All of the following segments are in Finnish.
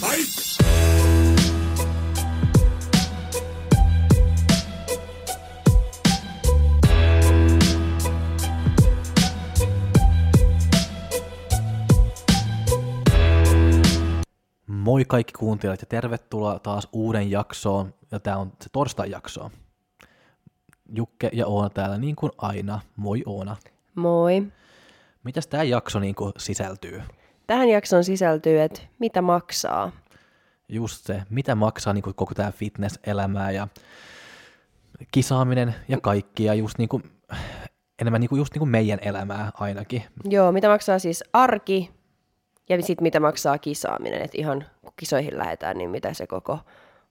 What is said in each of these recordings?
Moi kaikki kuuntelijat ja tervetuloa taas uuden jaksoon, ja tämä on se torstai jakso. Jukke ja Oona täällä niin kuin aina. Moi Oona. Moi. Mitäs tämä jakso niin kuin sisältyy? Tähän jaksoon sisältyy, että mitä maksaa. Just se, mitä maksaa niin kuin koko tämä fitness-elämää ja kisaaminen ja kaikki, ja just niin kuin, enemmän niin kuin, just niin kuin meidän elämää ainakin. Joo, mitä maksaa siis arki ja sitten mitä maksaa kisaaminen. Että ihan kun kisoihin lähdetään, niin mitä se koko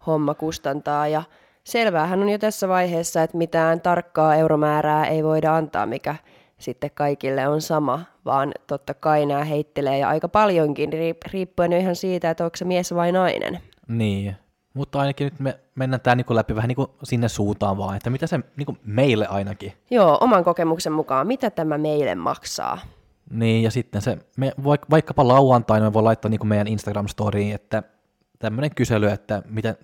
homma kustantaa. Ja selväähän on jo tässä vaiheessa, että mitään tarkkaa euromäärää ei voida antaa, mikä sitten kaikille on sama, vaan totta kai nämä heittelee ja aika paljonkin, riip- riippuen ihan siitä, että onko se mies vai nainen. Niin, mutta ainakin nyt me mennään tämä niin läpi vähän niin kuin sinne suuntaan vaan, että mitä se niin kuin meille ainakin. Joo, oman kokemuksen mukaan, mitä tämä meille maksaa? Niin, ja sitten se, me, vaikkapa lauantaina me voi laittaa niin kuin meidän Instagram-storiin, että tämmöinen kysely, että miten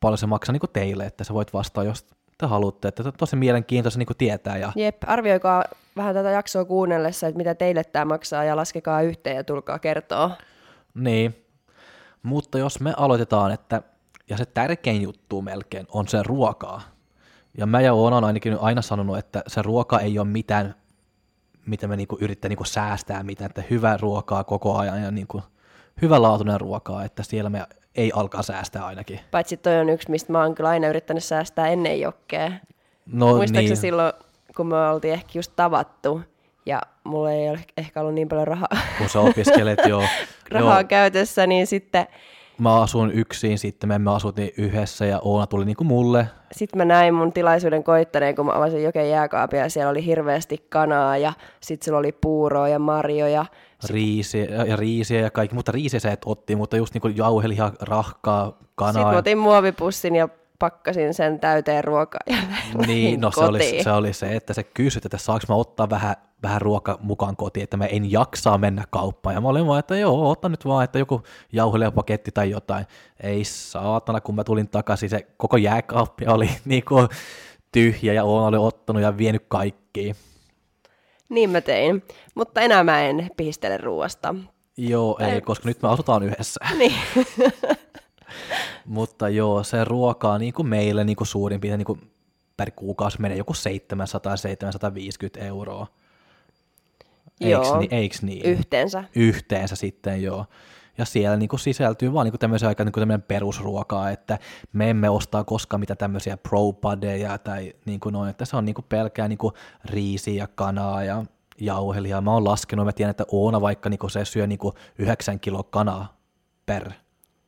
paljon se maksaa niin kuin teille, että sä voit vastaa, jos te haluatte, että tosi mielenkiintoista niin tietää. Ja... Jep, arvioikaa vähän tätä jaksoa kuunnellessa, että mitä teille tämä maksaa, ja laskekaa yhteen ja tulkaa kertoa. Niin, mutta jos me aloitetaan, että, ja se tärkein juttu melkein on se ruokaa, ja mä ja Oona on ainakin aina sanonut, että se ruoka ei ole mitään mitä me niinku yrittää niinku säästää mitään, että hyvää ruokaa koko ajan ja niinku hyvälaatuinen ruokaa, että siellä me ei alkaa säästää ainakin. Paitsi toi on yksi, mistä mä oon kyllä aina yrittänyt säästää ennen jokkea. No, Muistaakseni niin. silloin, kun me oltiin ehkä just tavattu, ja mulla ei ole ehkä ollut niin paljon rahaa, Kun sä opiskelet, joo. rahaa joo. käytössä, niin sitten Mä asun yksin sitten, me, me asuttiin yhdessä ja Oona tuli niinku mulle. Sitten mä näin mun tilaisuuden koittaneen, kun mä avasin joken jääkaapia ja siellä oli hirveästi kanaa ja sitten siellä oli puuroa ja marjoja. Riisiä ja riisiä ja kaikki, mutta riisiä sä et otti, mutta just niinku jauhelihaa, rahkaa, kanaa. Sitten mä otin muovipussin ja pakkasin sen täyteen ruokaa ja Niin, no se oli, se oli se, että se kysyt, että saanko mä ottaa vähän, vähän ruoka mukaan kotiin, että mä en jaksaa mennä kauppaan. Ja mä olin vaan, että joo, ota nyt vaan, että joku jauhelihapaketti tai jotain. Ei saatana, kun mä tulin takaisin, se koko jääkaappi oli niinku tyhjä ja Oona oli ottanut ja vienyt kaikki. Niin mä tein, mutta enää mä en pihistele ruoasta. Joo, ei, koska nyt me asutaan yhdessä. Niin. Mutta joo, se ruokaa niin kuin meille niin kuin suurin piirtein niin kuin per kuukausi menee joku 700-750 euroa. Eiks, Joo. niin, eiks niin? Yhteensä. Yhteensä sitten joo. Ja siellä niin kuin sisältyy vaan niin kuin tämmöisiä aika niin kuin perusruokaa, että me emme ostaa koskaan mitään tämmöisiä pro tai niin kuin noin, että se on niin kuin pelkää niin kuin riisiä ja kanaa ja jauhelia. Mä oon laskenut, mä tiedän, että Oona vaikka niin kuin se syö niin kuin 9 kiloa kanaa per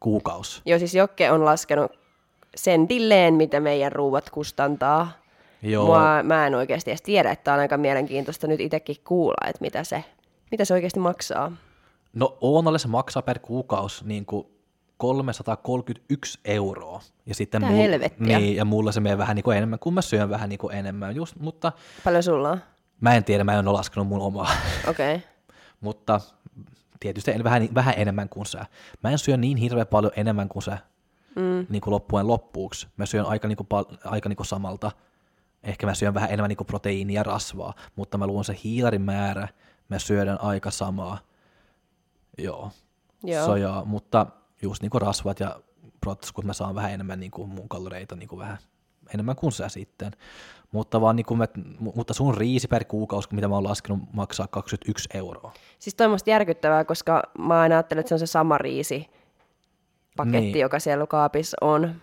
kuukausi. Joo, siis Jokke on laskenut sentilleen, mitä meidän ruuat kustantaa. Joo, Mua, mä en oikeasti edes tiedä, että on aika mielenkiintoista nyt itsekin kuulla, että mitä se, mitä se oikeasti maksaa. No Oonalle se maksaa per kuukausi niin kuin 331 euroa. Ja sitten Mitä helvettiä? Niin, ja mulla se menee vähän niin kuin enemmän, kun mä syön vähän niin kuin enemmän. Just, mutta Paljon sulla on? mä en tiedä, mä en ole laskenut mun omaa. Okei. Okay. mutta tietysti en, vähän, vähän enemmän kuin sä. Mä en syö niin hirveän paljon enemmän kuin sä mm. niin kuin loppujen loppuuksi. Mä syön aika, niin kuin, aika niin kuin samalta. Ehkä mä syön vähän enemmän niin kuin proteiinia ja rasvaa, mutta mä luon se hiilarin määrä, mä syödän aika samaa. Joo. Joo. Sojaa, mutta just niin kuin rasvat ja proteiinit, mä saan vähän enemmän niin kuin mun kaloreita niin kuin vähän enemmän kuin sä sitten. Mutta, vaan niin kuin mä, mutta sun riisi per kuukausi, mitä mä oon laskenut, maksaa 21 euroa. Siis toi on järkyttävää, koska mä aina ajattelen, että se on se sama riisi paketti, Niin. joka siellä kaapissa on.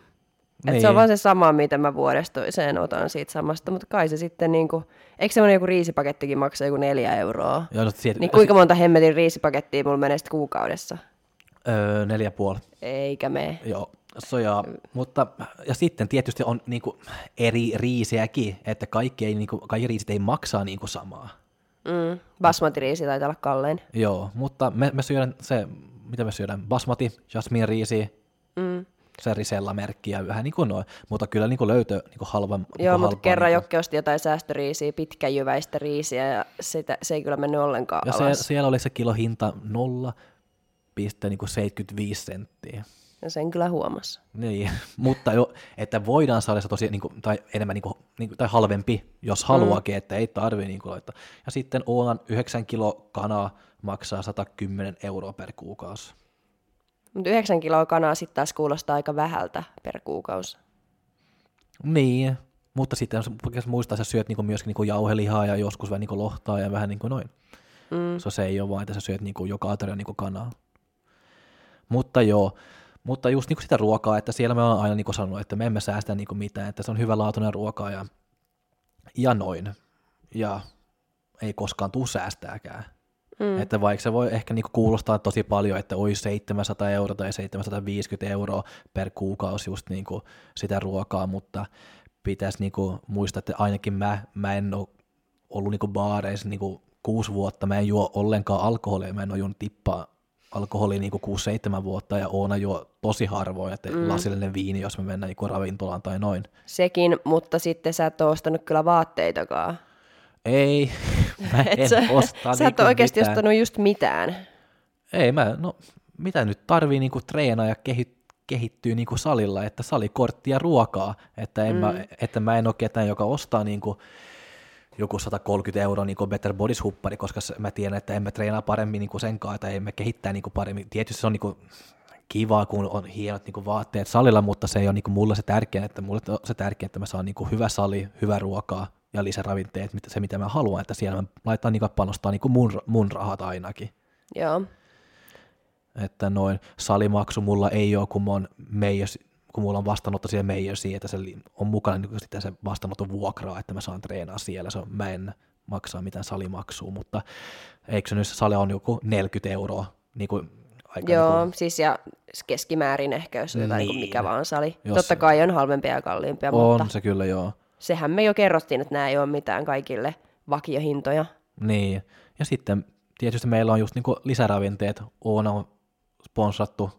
Niin. Niin. Et se on vaan se sama, mitä mä vuodesta toiseen otan siitä samasta, mutta kai se sitten niinku, eikö semmoinen joku riisipakettikin maksaa joku neljä euroa? Ja no, sieltä, Niin kuinka monta hemmetin riisipakettia mulla menee sitten kuukaudessa? Öö, neljä puoli. Eikä me. Joo, sojaa. Mutta, ja sitten tietysti on niinku eri riisejäkin, että kaikki, ei, niinku, kaikki riisit ei maksaa niinku samaa. Mm, basmati-riisi taitaa olla kallein. Joo, mutta me, me syödään se, mitä me syödään, basmati, jasmin riisi, Mm. Se risella-merkki ja vähän niin kuin noin, mutta kyllä niin kuin löytö niin kuin halva, niin Joo, kuin mutta kerran niin Jokke osti jotain säästöriisiä, pitkäjyväistä riisiä ja sitä, se ei kyllä mennyt ollenkaan Ja alas. se, siellä oli se kilohinta nolla pistää niinku 75 senttiä. Ja sen kyllä huomasi. Niin, mutta jo, että voidaan saada se tosi, niin kuin, tai enemmän niin kuin, niin kuin, tai halvempi, jos haluakin, mm. että ei tarvitse niin kuin, laittaa. Ja sitten Oonan 9 kilo kanaa maksaa 110 euroa per kuukausi. Mutta 9 kiloa kanaa sitten taas kuulostaa aika vähältä per kuukausi. Niin, mutta sitten jos muistaa, että sä syöt niinku myöskin niinku jauhelihaa ja joskus vähän niinku lohtaa ja vähän niinku noin. Mm. So, se ei ole vain, että sä syöt niinku joka ateria niinku kanaa. Mutta joo, mutta just niinku sitä ruokaa, että siellä me on aina niinku sanonut, että me emme säästä niinku mitään, että se on hyvälaatuinen ruokaa ja, ja noin. Ja ei koskaan tule säästääkään. Mm. Että vaikka se voi ehkä niinku kuulostaa tosi paljon, että olisi 700 euroa tai 750 euroa per kuukausi just niinku sitä ruokaa, mutta pitäisi niinku muistaa, että ainakin mä, mä en ole ollut niinku baareissa niinku kuusi vuotta, mä en juo ollenkaan alkoholia, mä en ole juonut tippaa alkoholia niinku 6-7 vuotta ja Oona juo tosi harvoin, että mm. lasillinen viini, jos me mennään niinku ravintolaan tai noin. Sekin, mutta sitten sä et ole ostanut kyllä vaatteitakaan. Ei, mä en et sä, osta Sä et niinku oikeasti mitään. ostanut just mitään. Ei mä, no mitä nyt tarvii niinku treenaa ja kehi, kehittyy niinku salilla, että salikortti ja ruokaa, että, en mm. mä, että mä en ole ketään, joka ostaa niinku joku 130 euroa niin Better Bodies huppari, koska mä tiedän, että emme treenaa paremmin niin sen kanssa, että emme kehittää niin paremmin. Tietysti se on niin kiva, kun on hienot niin vaatteet salilla, mutta se ei ole niin mulle se tärkein, että mulle se tärkein, että mä saan niin hyvä sali, hyvä ruokaa ja lisäravinteet, se mitä mä haluan, että siellä mä laitan niin panostaa niin mun, mun rahat ainakin. Joo. Että noin salimaksu mulla ei ole, kun mä oon Meijers, kun mulla on vastaanotto siellä Meijersiin, että se on mukana niin sitten se vastaanoton vuokraa, että mä saan treenaa siellä, se on, mä en maksaa mitään salimaksua, mutta eikö se nyt se sali on joku 40 euroa, niin kuin aika Joo, niin kuin... siis ja keskimäärin ehkä, jos on jotain niin. Niin. mikä vaan sali. Jos- Totta kai on halvempia ja kalliimpia, on mutta se kyllä joo. Sehän me jo kerrottiin, että nämä ei ole mitään kaikille vakiohintoja. Niin, ja sitten tietysti meillä on just niinku lisäravinteet, Oona on sponsrattu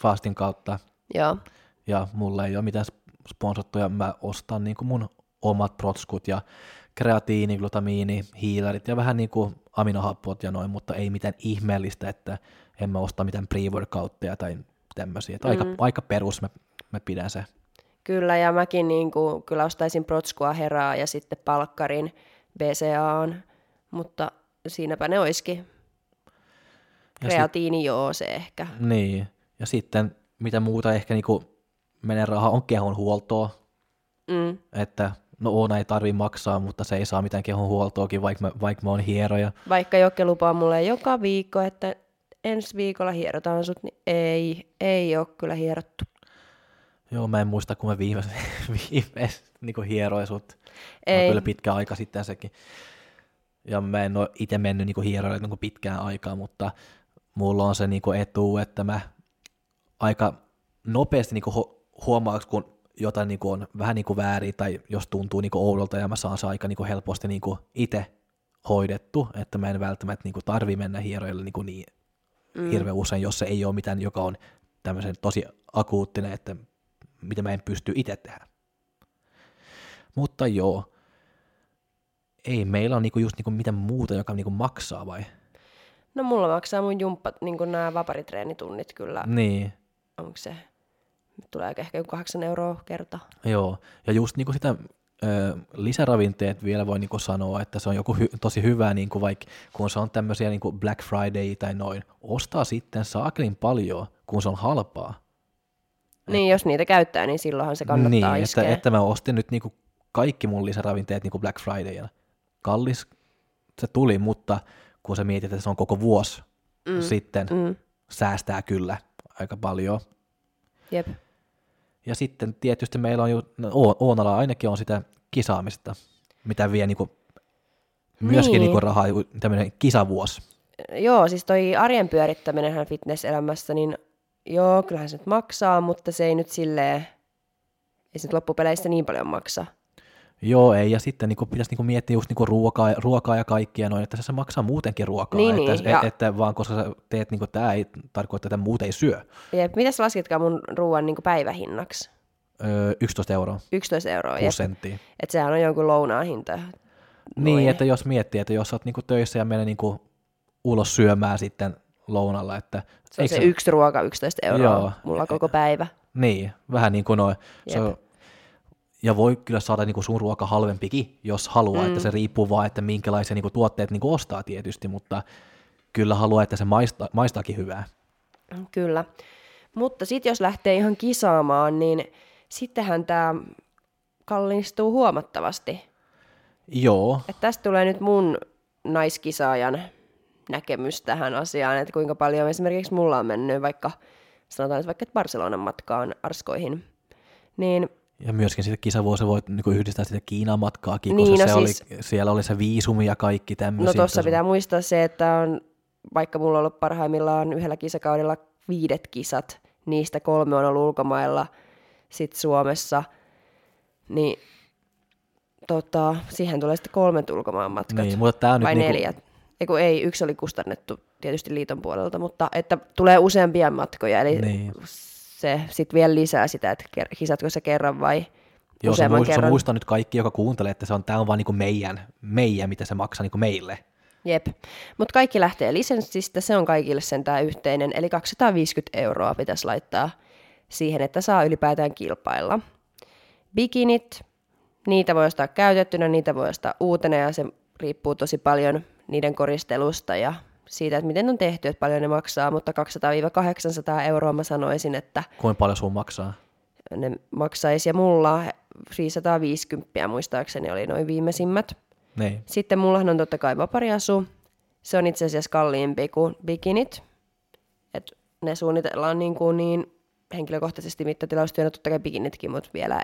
Fastin kautta, Joo, ja mulla ei ole mitään sponsattuja, mä ostan niinku mun omat protskut ja kreatiini, glutamiini, hiilarit ja vähän niinku aminohappot ja noin, mutta ei mitään ihmeellistä, että en mä osta mitään pre-workoutteja tai tämmöisiä. Mm. Aika, aika perus mä, mä pidän se. Kyllä, ja mäkin niin kuin, kyllä ostaisin protskua heraa ja sitten palkkarin BCAan, mutta siinäpä ne olisikin. Kreatiini, joo, se ehkä. Niin, ja sitten mitä muuta ehkä niinku menee rahaa on kehon huoltoa, Mm. että no Oona ei tarvi maksaa, mutta se ei saa mitään kehon huoltoakin, vaikka mä, vaikka mä oon hieroja. Vaikka Jokke lupaa mulle joka viikko, että ensi viikolla hierotaan sut, niin ei, ei ole kyllä hierottu. Joo, mä en muista, kun mä viime, viime niin hieroin sut. Ei. Kyllä pitkä aika sitten sekin. Ja mä en ole itse mennyt niin hieroille niin pitkään aikaa, mutta mulla on se niin etu, että mä aika nopeasti niin huomaa, kun jotain niin on vähän niin väärin tai jos tuntuu niin oudolta ja mä saan se aika niin helposti niin itse hoidettu, että mä en välttämättä niin tarvi mennä hieroille niin, niin mm. hirveän usein, jos se ei ole mitään, joka on tämmöisen tosi akuuttinen, että mitä mä en pysty itse tehdä. Mutta joo, ei meillä ole niinku just niinku mitään muuta, joka niinku maksaa vai? No mulla maksaa mun jumppat, niin kuin nämä vaparitreenitunnit kyllä. Niin, Onko se, tulee ehkä joku kahdeksan euroa kerta. joo. Ja just niinku sitä ö, lisäravinteet vielä voi niinku sanoa, että se on joku hy- tosi hyvä, niinku vaikka kun se on tämmöisiä niinku Black Friday tai noin, ostaa sitten saakelin paljon, kun se on halpaa. Niin, jos niitä käyttää, niin silloinhan se kannattaa niin, iskeä. että, että mä ostin nyt niinku kaikki mun lisäravinteet niinku Black Fridaylla. Kallis se tuli, mutta kun sä mietit, että se on koko vuosi mm. sitten, Mm, säästää kyllä aika paljon. jep. Ja sitten tietysti meillä on jo, no, O- Oonalla ainakin on sitä kisaamista, mitä vie niinku, myöskin Niin. niinku rahaa, tämmöinen kisavuosi. Joo, siis toi arjen pyörittäminenhän fitnesselämässä, niin joo, kyllähän se nyt maksaa, mutta se ei nyt silleen, ei se nyt loppupeleissä niin paljon maksa. Joo, ei, ja sitten niinku, pitäisi niinku miettiä just niinku ruokaa, ruokaa ja kaikkia noin, että se maksaa muutenkin ruokaa, Niin, että, niin, ja- että, että vaan koska sä teet, niinku, tämä ei tarkoita, että muut ei syö. Jep, mitä sä laskitkaan mun ruoan niin päivähinnaksi? Öö, 11 euroa, 11 euroa. 6 Jep. senttiä. Että sehän on jonkun lounaan hinta. Niin, että jos miettii, että jos sä oot niinku töissä ja menee niinku ulos syömään sitten lounalla. Että, Se on eikö se yksi ruoka 11 euroa Joo. mulla koko päivä. Niin, vähän niin kuin noin. Se on, ja voi kyllä saada niin kuin sun ruoka halvempikin, jos haluaa, mm. että se riippuu vaan, että minkälaisia niin kuin tuotteet niin kuin ostaa tietysti, mutta kyllä haluaa, että se maista, maistaakin hyvää. Kyllä. Mutta sitten jos lähtee ihan kisaamaan, niin sittenhän tämä kallistuu huomattavasti. Joo, Et tästä tulee nyt mun naiskisaajan näkemys tähän asiaan, että kuinka paljon esimerkiksi mulla on mennyt vaikka, sanotaan nyt vaikka, että Barcelonan matkaan arskoihin, niin ja myöskin sitten kisavuosi voit niin kuin yhdistää sitä Kiinan matkaakin, Niin, koska no se siis- oli, siellä oli se viisumi ja kaikki tämmöisiä. no tuossa pitää muistaa se, että on, vaikka mulla on ollut parhaimmillaan yhdellä kisakaudella viidet kisat, niistä kolme on ollut ulkomailla, sitten Suomessa, niin tota, siihen tulee sitten kolmet ulkomaan matkat. Niin, mutta tämä on vai nyt neljä. Eiku, ei, yksi oli kustannettu tietysti liiton puolelta, mutta että tulee useampia matkoja, eli Niin. se sitten vielä lisää sitä, että kisatko se kerran vai Joo, se useamman muista, kerran. muista nyt kaikki, joka kuuntelee, että se on, tämä on vaan niin kuin meidän, meidän, mitä se maksaa niin kuin meille. Jep. Mutta kaikki lähtee lisenssistä, se on kaikille sentään yhteinen, eli 250 euroa pitäisi laittaa siihen, että saa ylipäätään kilpailla. Bikinit, niitä voi ostaa käytettynä, niitä voi ostaa uutena ja se riippuu tosi paljon niiden koristelusta ja siitä, että miten on tehty, että paljon ne maksaa, mutta 200-800 euroa mä sanoisin, että Kuinka paljon sun maksaa? ne maksaisi ja mulla 550 muistaakseni oli noin viimeisimmät. Niin. Sitten mullahan on totta kai vapariasu. Se on itse asiassa kalliimpi kuin bikinit. Et ne suunnitellaan niin, kuin niin henkilökohtaisesti mittatilaustyönä, totta kai bikinitkin, mutta vielä,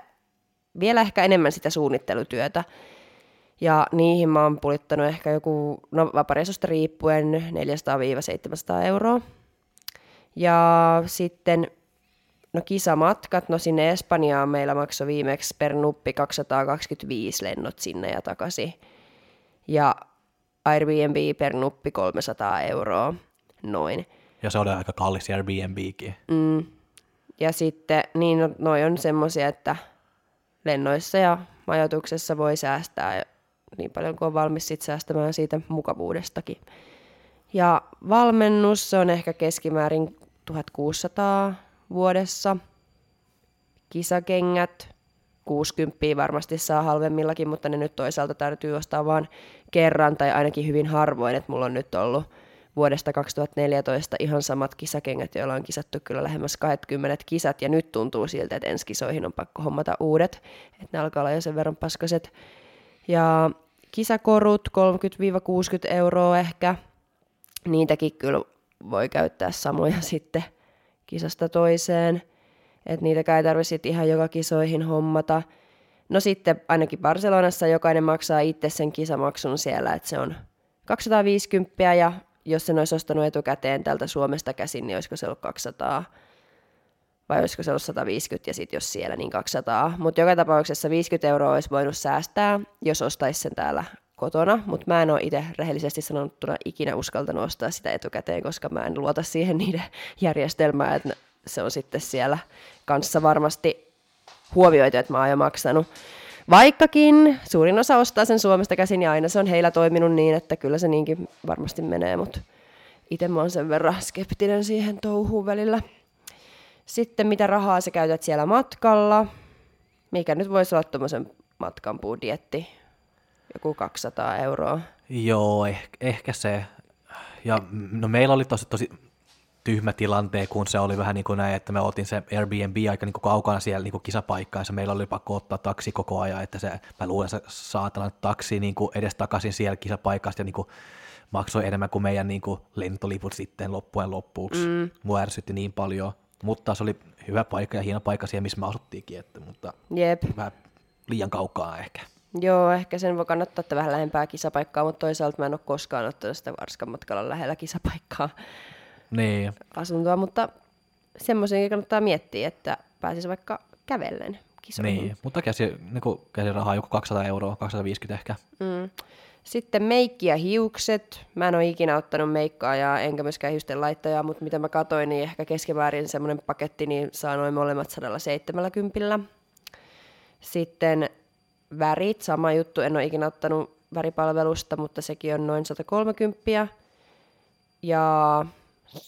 vielä ehkä enemmän sitä suunnittelutyötä. Ja niihin mä oon pulittanut ehkä joku, no vapariasusta riippuen 400-700 euroa. Ja sitten, no kisamatkat, no sinne Espanjaan meillä maksoi viimeksi per nuppi 225 lennot sinne ja takaisin ja Airbnb per nuppi 300 euroa, noin. Ja se oli aika kallis Airbnbkin. Mm. Ja sitten, niin no, noi on semmoisia, että lennoissa ja majoituksessa voi säästää niin paljon kuin on valmis sit säästämään siitä mukavuudestakin. Ja valmennus, se on ehkä keskimäärin 1600 vuodessa. Kisakengät, 60 varmasti saa halvemmillakin, mutta ne nyt toisaalta täytyy ostaa vain kerran tai ainakin hyvin harvoin, että mulla on nyt ollut vuodesta 2014 ihan samat kisakengät, joilla on kisattu kyllä lähemmäs 20 kisat, ja nyt tuntuu siltä, että ensi kisoihin on pakko hommata uudet, että ne alkaa olla jo sen verran paskaset. Ja kisakorut 30-60 euroa ehkä, niitäkin kyllä voi käyttää samoja sitten kisasta toiseen, että niitä ei tarvitse ihan joka kisoihin hommata. No sitten ainakin Barcelonassa jokainen maksaa itse sen kisamaksun siellä, että se on 250 ja jos sen olisi ostanut etukäteen tältä Suomesta käsin, niin olisiko se ollut 200 vai olisiko se ollut 150 ja sitten jos siellä, niin 200. Mutta joka tapauksessa 50 euroa olisi voinut säästää, jos ostaisi sen täällä kotona, mutta mä en ole itse rehellisesti sanottuna ikinä uskaltanut ostaa sitä etukäteen, koska mä en luota siihen niiden järjestelmään, että se on sitten siellä kanssa varmasti huomioitu, että mä oon jo maksanut. Vaikkakin suurin osa ostaa sen Suomesta käsin ja aina se on heillä toiminut niin, että kyllä se niinkin varmasti menee, mutta itse mä oon sen verran skeptinen siihen touhuun välillä. Sitten mitä rahaa sä käytät siellä matkalla, mikä nyt voisi olla tuommoisen matkan budjetti, joku 200 euroa. Joo, ehkä, ehkä se. Ja no meillä oli tosi, tosi tyhmä tilanteen, kun se oli vähän niin kuin näin, että me otin se Airbnb aika niin kuin kaukana siellä niin kuin kisapaikkaansa. Meillä oli pakko ottaa taksi koko ajan, että se, mä luulen, se saatana taksi niin kuin edes takaisin siellä kisapaikasta ja niin kuin maksoi enemmän kuin meidän niin kuin lentoliput sitten loppujen loppuksi. Mm. Mua ärsytti niin paljon, mutta se oli hyvä paikka ja hieno paikka siellä, missä me asuttiinkin, että, mutta Jep. vähän liian kaukaa ehkä. Joo, ehkä sen voi kannattaa ottaa vähän lähempää kisapaikkaa, mutta toisaalta mä en ole koskaan ottanut sitä Varskan matkalla lähellä kisapaikkaa Niin, asuntoa, mutta semmoisiakin kannattaa miettiä, että pääsisi vaikka kävellen kisoihin. niin. mutta käsi, niin käsirahaa joku 200 euroa, 250 ehkä. Mm. Sitten meikki ja hiukset. Mä en ole ikinä ottanut meikkaa ja enkä myöskään hiusten laittajaa, mutta mitä mä katsoin, niin ehkä keskimäärin semmoinen paketti, niin saa noin molemmat 170. Sitten värit, sama juttu, en ole ikinä ottanut väripalvelusta, mutta sekin on noin 130. Ja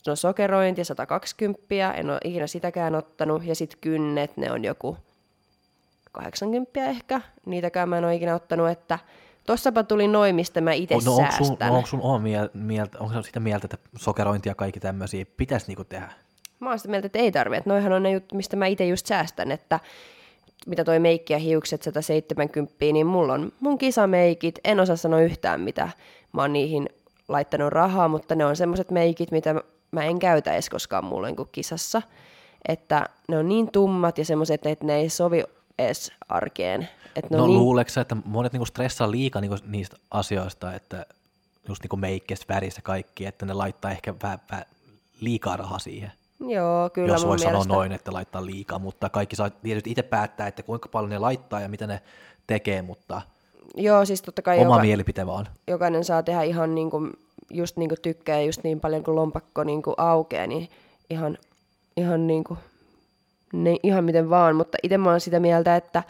no sokerointi 120, en ole ikinä sitäkään ottanut, ja sitten kynnet, ne on joku 80 ehkä, niitäkään mä en ole ikinä ottanut, että tossapa tuli noin, mistä mä itse no, onko sun, säästän. no, onko sun oma mieltä, onko sitä mieltä, että sokerointi ja kaikki tämmöisiä pitäisi niinku tehdä? Mä oon sitä mieltä, että ei tarvitse, että noihan on ne jut, mistä mä itse just säästän, että mitä toi meikki ja hiukset 170, niin mulla on mun kisameikit, en osaa sanoa yhtään mitä mä oon niihin laittanut rahaa, mutta ne on semmoiset meikit, mitä mä en käytä edes koskaan mulla niin kisassa. Että ne on niin tummat ja semmoiset, että ne ei sovi edes arkeen. Että no niin... luuleeko että monet niinku stressaa liikaa niinku niistä asioista, että just niinku meikkes, värissä kaikki, että ne laittaa ehkä vähän, vähän liikaa rahaa siihen? Joo, kyllä Jos voi mielestä... sanoa noin, että laittaa liikaa, mutta kaikki saa tietysti itse päättää, että kuinka paljon ne laittaa ja mitä ne tekee, mutta Joo, siis totta kai oma joka, mielipite vaan. jokainen saa tehdä ihan niin kuin, just niin kuin tykkää just niin paljon kuin lompakko niin kuin aukeaa, niin ihan, ihan, niin kuin, ne, ihan miten vaan. Mutta itse mä oon sitä mieltä, että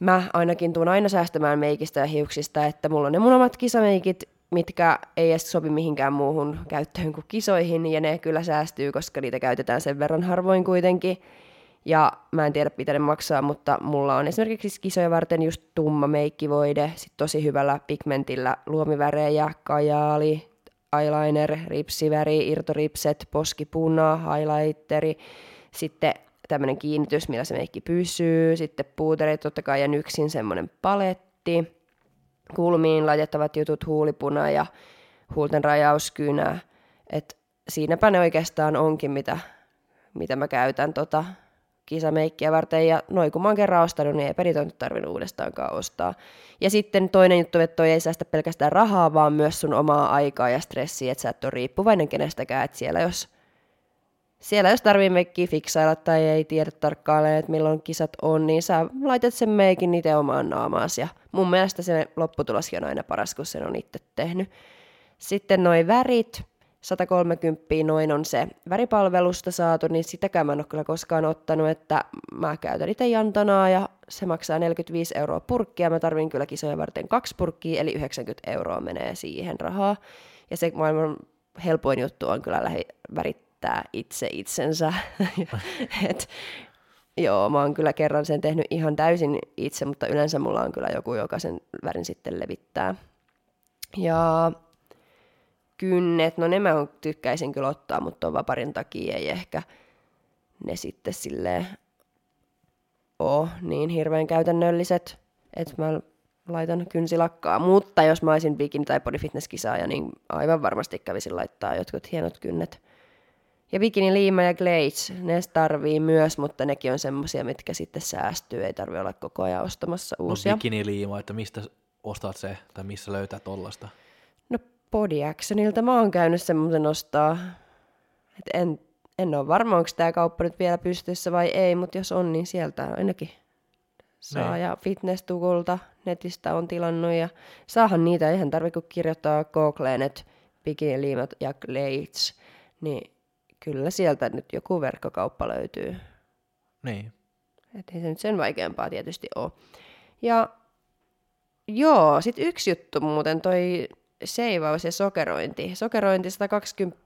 mä ainakin tuun aina säästämään meikistä ja hiuksista, että mulla on ne mun omat kisameikit, mitkä ei edes sopi mihinkään muuhun käyttöön kuin kisoihin, ja ne kyllä säästyy, koska niitä käytetään sen verran harvoin kuitenkin. Ja mä en tiedä, mitä ne maksaa, mutta mulla on esimerkiksi kisoja varten just tumma meikkivoide, sit tosi hyvällä pigmentillä luomivärejä, kajaali, eyeliner, ripsiväri, irtoripset, poskipuna, highlighteri, sitten tämmöinen kiinnitys, millä se meikki pysyy, sitten puuterit totta kai ja nyksin semmoinen paletti, kulmiin laitettavat jutut, huulipuna ja huulten rajauskynä, että siinäpä ne oikeastaan onkin, mitä, mitä mä käytän tota kisameikkiä varten, ja noin kun mä oon kerran ostanut, niin niitä nyt tarvinnut uudestaankaan ostaa. Ja sitten toinen juttu, että toi ei säästä pelkästään rahaa, vaan myös sun omaa aikaa ja stressiä, että sä et ole riippuvainen kenestäkään, että siellä jos, siellä jos tarvii meikkiä fiksailla tai ei tiedä tarkkaan, että milloin kisat on, niin sä laitat sen meikin itse omaan naamaasi, ja mun mielestä se lopputuloskin on aina paras, kun sen on itse tehnyt. Sitten noin värit, 130 noin on se väripalvelusta saatu, niin sitäkään mä en ole kyllä koskaan ottanut, että mä käytän itse jantanaa ja se maksaa 45 euroa purkkia. Mä tarvin kyllä kisoja varten kaksi purkkia, eli 90 euroa menee siihen rahaa. Ja se maailman helpoin juttu on kyllä lähi värittää itse itsensä. Et, joo, mä oon kyllä kerran sen tehnyt ihan täysin itse, mutta yleensä mulla on kyllä joku, joka sen värin sitten levittää. Ja kynnet, no ne mä tykkäisin kyllä ottaa, mutta on vaparin takia ei ehkä ne sitten silleen oo niin hirveän käytännölliset, että mä laitan kynsilakkaa. Mutta jos mä olisin bikini- tai bodyfitness-kisaaja, niin aivan varmasti kävisin laittaa jotkut hienot kynnet. Ja bikini-liima ja glaze, ne tarvii myös, mutta nekin on semmosia, mitkä sitten säästyy. Ei tarvi olla koko ajan ostamassa uusia. No bikini-liima, että mistä ostat se, tai missä löytää tollasta? No Body Actionilta mä oon käynyt semmoisen ostaa. Et en, en ole varma, onko tämä kauppa nyt vielä pystyssä vai ei, mutta jos on, niin sieltä ainakin saa. Niin. Ja fitness netistä on tilannut ja saahan niitä, eihän tarvitse kirjoittaa Googleen, että bikiniliimat ja glades, niin kyllä sieltä nyt joku verkkokauppa löytyy. Niin. Et ei se nyt sen vaikeampaa tietysti ole. Ja joo, sitten yksi juttu muuten, toi seivaus ja sokerointi. Sokerointi 120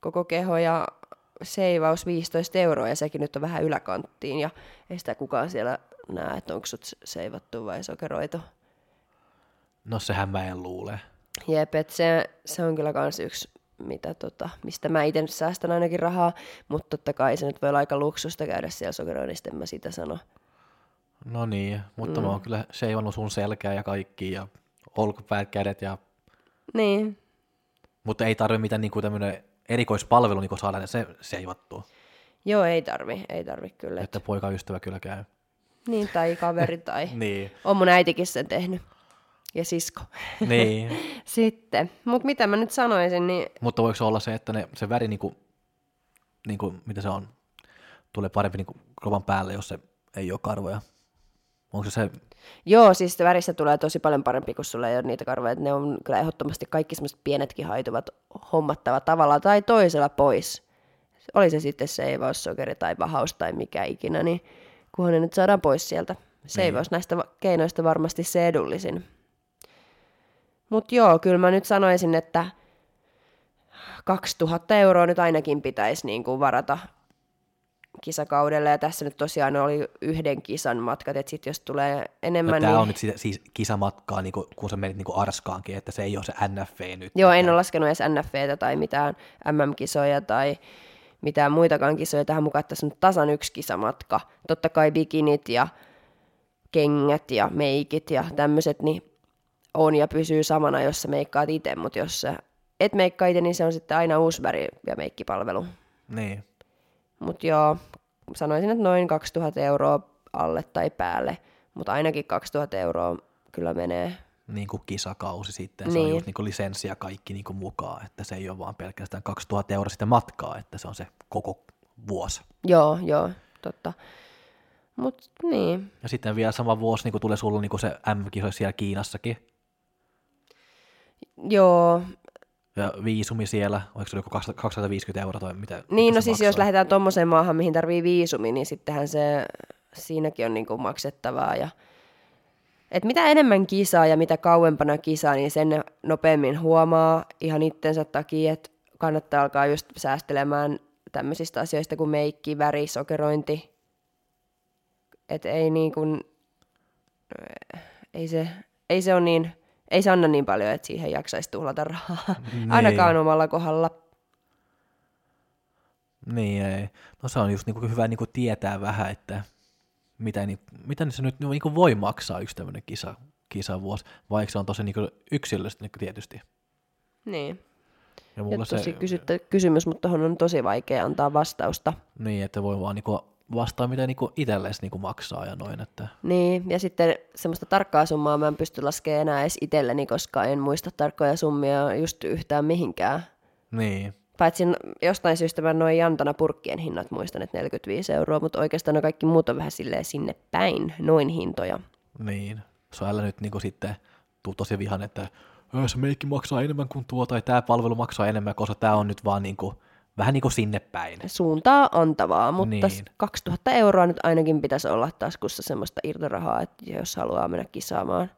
koko keho ja seivaus 15 euroa ja sekin nyt on vähän yläkanttiin ja ei sitä kukaan siellä näe, että onko sut seivattu vai sokeroitu. No sehän mä en luule. Jep, että se, se on kyllä kans yksi, mitä, tota, mistä mä itse säästän ainakin rahaa, mutta totta kai se nyt voi olla aika luksusta käydä siellä sokeroinnista, en mä sitä sano. No niin, mutta mm. mä oon kyllä seivannut sun selkää ja kaikki ja olkapäät, kädet ja... Niin, Mutta ei tarvi mitään niinku tämmönen erikoispalvelu niinku saada se seivattua. joo ei tarvi, ei tarvi kyllä. Että poikaystävä kyllä käy. Niin, tai kaveri tai... Niin. On mun äitikin sen tehnyt. Ja sisko. niin. Sitten. Mutta mitä mä nyt sanoisin, niin Mutta voiko se olla se, että ne, se väri, niinku, niinku, mitä se on, tulee parempi niinku kropan päälle, jos se ei ole karvoja? Onko se se, joo, siis se väristä tulee tosi paljon parempi, kun sulla ei ole niitä karvoja. Ne on kyllä ehdottomasti kaikki semmoiset pienetkin haituvat hommattava tavalla tai toisella pois. Oli se sitten seivaus, sokeri tai vahaus tai mikä ikinä, niin kunhan ne nyt saadaan pois sieltä. Seivaus näistä va- keinoista varmasti se edullisin. Mutta joo, kyllä mä nyt sanoisin, että 2000 euroa nyt ainakin pitäisi niin kuin varata kisakaudelle. Ja tässä nyt tosiaan oli yhden kisan matkat, että sitten jos tulee enemmän... Ja tämä niin... on nyt sitä, siis kisamatkaa, niin kuin, kun sä menit niin kuin Arskaankin, että se ei ole se NFV nyt. Joo, en ole laskenut edes NFVtä tai mitään MM-kisoja tai mitään muitakaan kisoja tähän mukaan, että tässä on tasan yksi kisamatka. Totta kai bikinit ja kengät ja meikit ja tämmöiset, niin on ja pysyy samana, jos sä meikkaat itse, mutta jos sä et meikkaa itse, niin se on sitten aina Uusberg ja meikkipalvelu. Niin. Mutta joo, sanoisin, että noin 2000 euroa alle tai päälle, mutta ainakin 2000 euroa kyllä menee. niin kuin kisakausi sitten, se Niin. on just niin kuin lisenssi ja kaikki niin kuin mukaan, että se ei ole vaan pelkästään 2000 euroa sitten matkaa, että se on se koko vuosi. Joo, joo, totta. Mutta niin, Ja sitten vielä sama vuosi niin kuin tulee sulla niin kuin se M-kisoissa siellä Kiinassakin, joo. ja viisumi siellä, oliko se joku 250 euroa tai mitä? Niin, no siis maksaa? jos lähdetään tuommoiseen maahan, mihin tarvii viisumi, niin sittenhän se, siinäkin on niinku maksettavaa. Ja, et mitä enemmän kisaa ja mitä kauempana kisaa, niin sen nopeammin huomaa ihan itsensä takia, että kannattaa alkaa just säästelemään tämmöisistä asioista kuin meikki, väri, sokerointi. Että ei niin kuin, ei se, ei se ole niin, ei se anna niin paljon, että siihen jaksaisi tuhlata rahaa. Niin. Ainakaan omalla kohdalla. Niin, ei. No se on just niin kuin hyvä niin kuin tietää vähän, että mitä, niin, mitä se nyt niin kuin voi maksaa yksi tämmöinen kisa, kisavuosi, vaikka se on tosi niin kuin yksilöllistä niin kuin tietysti. Niin. Ja Ja mulla tosi se, kysyttä, kysymys, mutta tuohon on tosi vaikea antaa vastausta. niin, että voi vaan niin kuin vastaa, mitä niin kuin itsellesi niin kuin maksaa ja noin, että Niin, ja sitten semmoista tarkkaa summaa mä en pysty laskemaan enää edes itselleni, koska en muista tarkkoja summia just yhtään mihinkään. niin, Paitsi jostain syystä mä noin Jantana purkkien hinnat muistan, että 45 euroa, mutta oikeastaan ne kaikki muut on vähän silleen sinne päin, noin hintoja. niin. Se on älä nyt niin kuin sitten tuu tosi vihan, että "Ö, se meikki maksaa enemmän kuin tuo, tai tämä palvelu maksaa enemmän, koska tämä on nyt vaan niin kuin, vähän niin kuin sinne päin. Suuntaa antavaa, mutta Niin. niin. 2000 euroa nyt ainakin pitäisi olla taskussa semmoista irtorahaa, että jos haluaa mennä kisaamaan.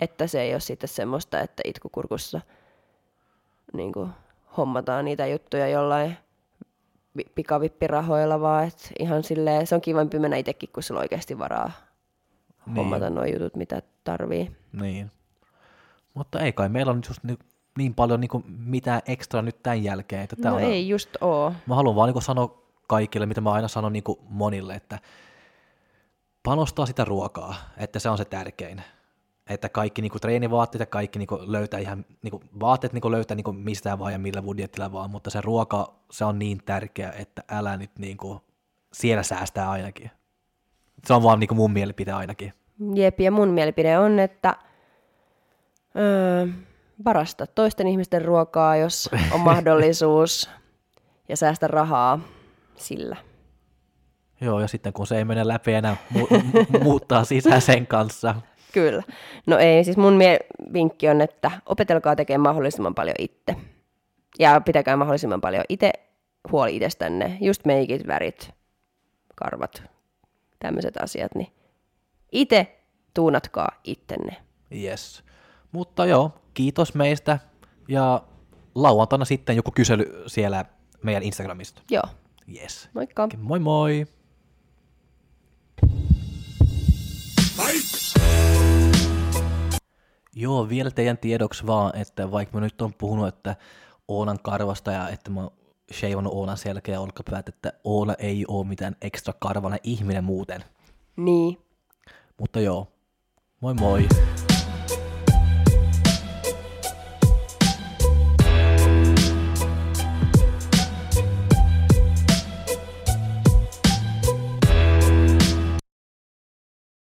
Että se ei ole sitten semmoista, että itkukurkussa niin kuin, hommataan niitä juttuja jollain vi- pikavippirahoilla, vaan että ihan silleen, se on kivampi mennä itsekin, kun sulla on oikeasti varaa Niin. hommata nuo jutut, mitä tarvii. Niin. Mutta ei kai meillä on nyt just niin, niin paljon niin kuin mitään ekstra nyt tämän jälkeen. Että tää no on, ei just oo. Mä haluan vaan niin kuin sanoa kaikille, mitä mä aina sanon niin kuin monille, että panostaa sitä ruokaa, että se on se tärkein. Että kaikki niin kuin treenivaatteet ja kaikki niin kuin löytää ihan, niin kuin vaatteet niin kuin löytää niin kuin mistään vaan ja millä budjetilla vaan, mutta se ruoka, se on niin tärkeä, että älä nyt niin kuin, siellä säästää ainakin. Se on vaan niin kuin mun mielipide ainakin. Jep, ja mun mielipide on, että öö, varasta toisten ihmisten ruokaa, jos on mahdollisuus, ja säästä rahaa sillä. Joo, ja sitten kun se ei mene läpi enää mu- mu- muuttaa sisään sen kanssa. Kyllä. No ei, siis mun mie- vinkki on, että opetelkaa tekemään mahdollisimman paljon itse. Ja pitäkää mahdollisimman paljon itse huoli itsestänne. Just meikit, värit, karvat, tämmöiset asiat. Niin itse tuunatkaa ittenne. Yes. Mutta joo, kiitos meistä ja lauantaina sitten joku kysely siellä meidän Instagramista. Joo, Yes. moikka! Moi moi! Joo, vielä teidän tiedoksi vaan, että vaikka mä nyt on puhunut, että Oonan karvasta ja että mä oon sheivannut Oonan selkeä olkapäät, että Oona ei ole mitään ekstra karvana ihminen muuten. Niin, Mutta joo, moi moi!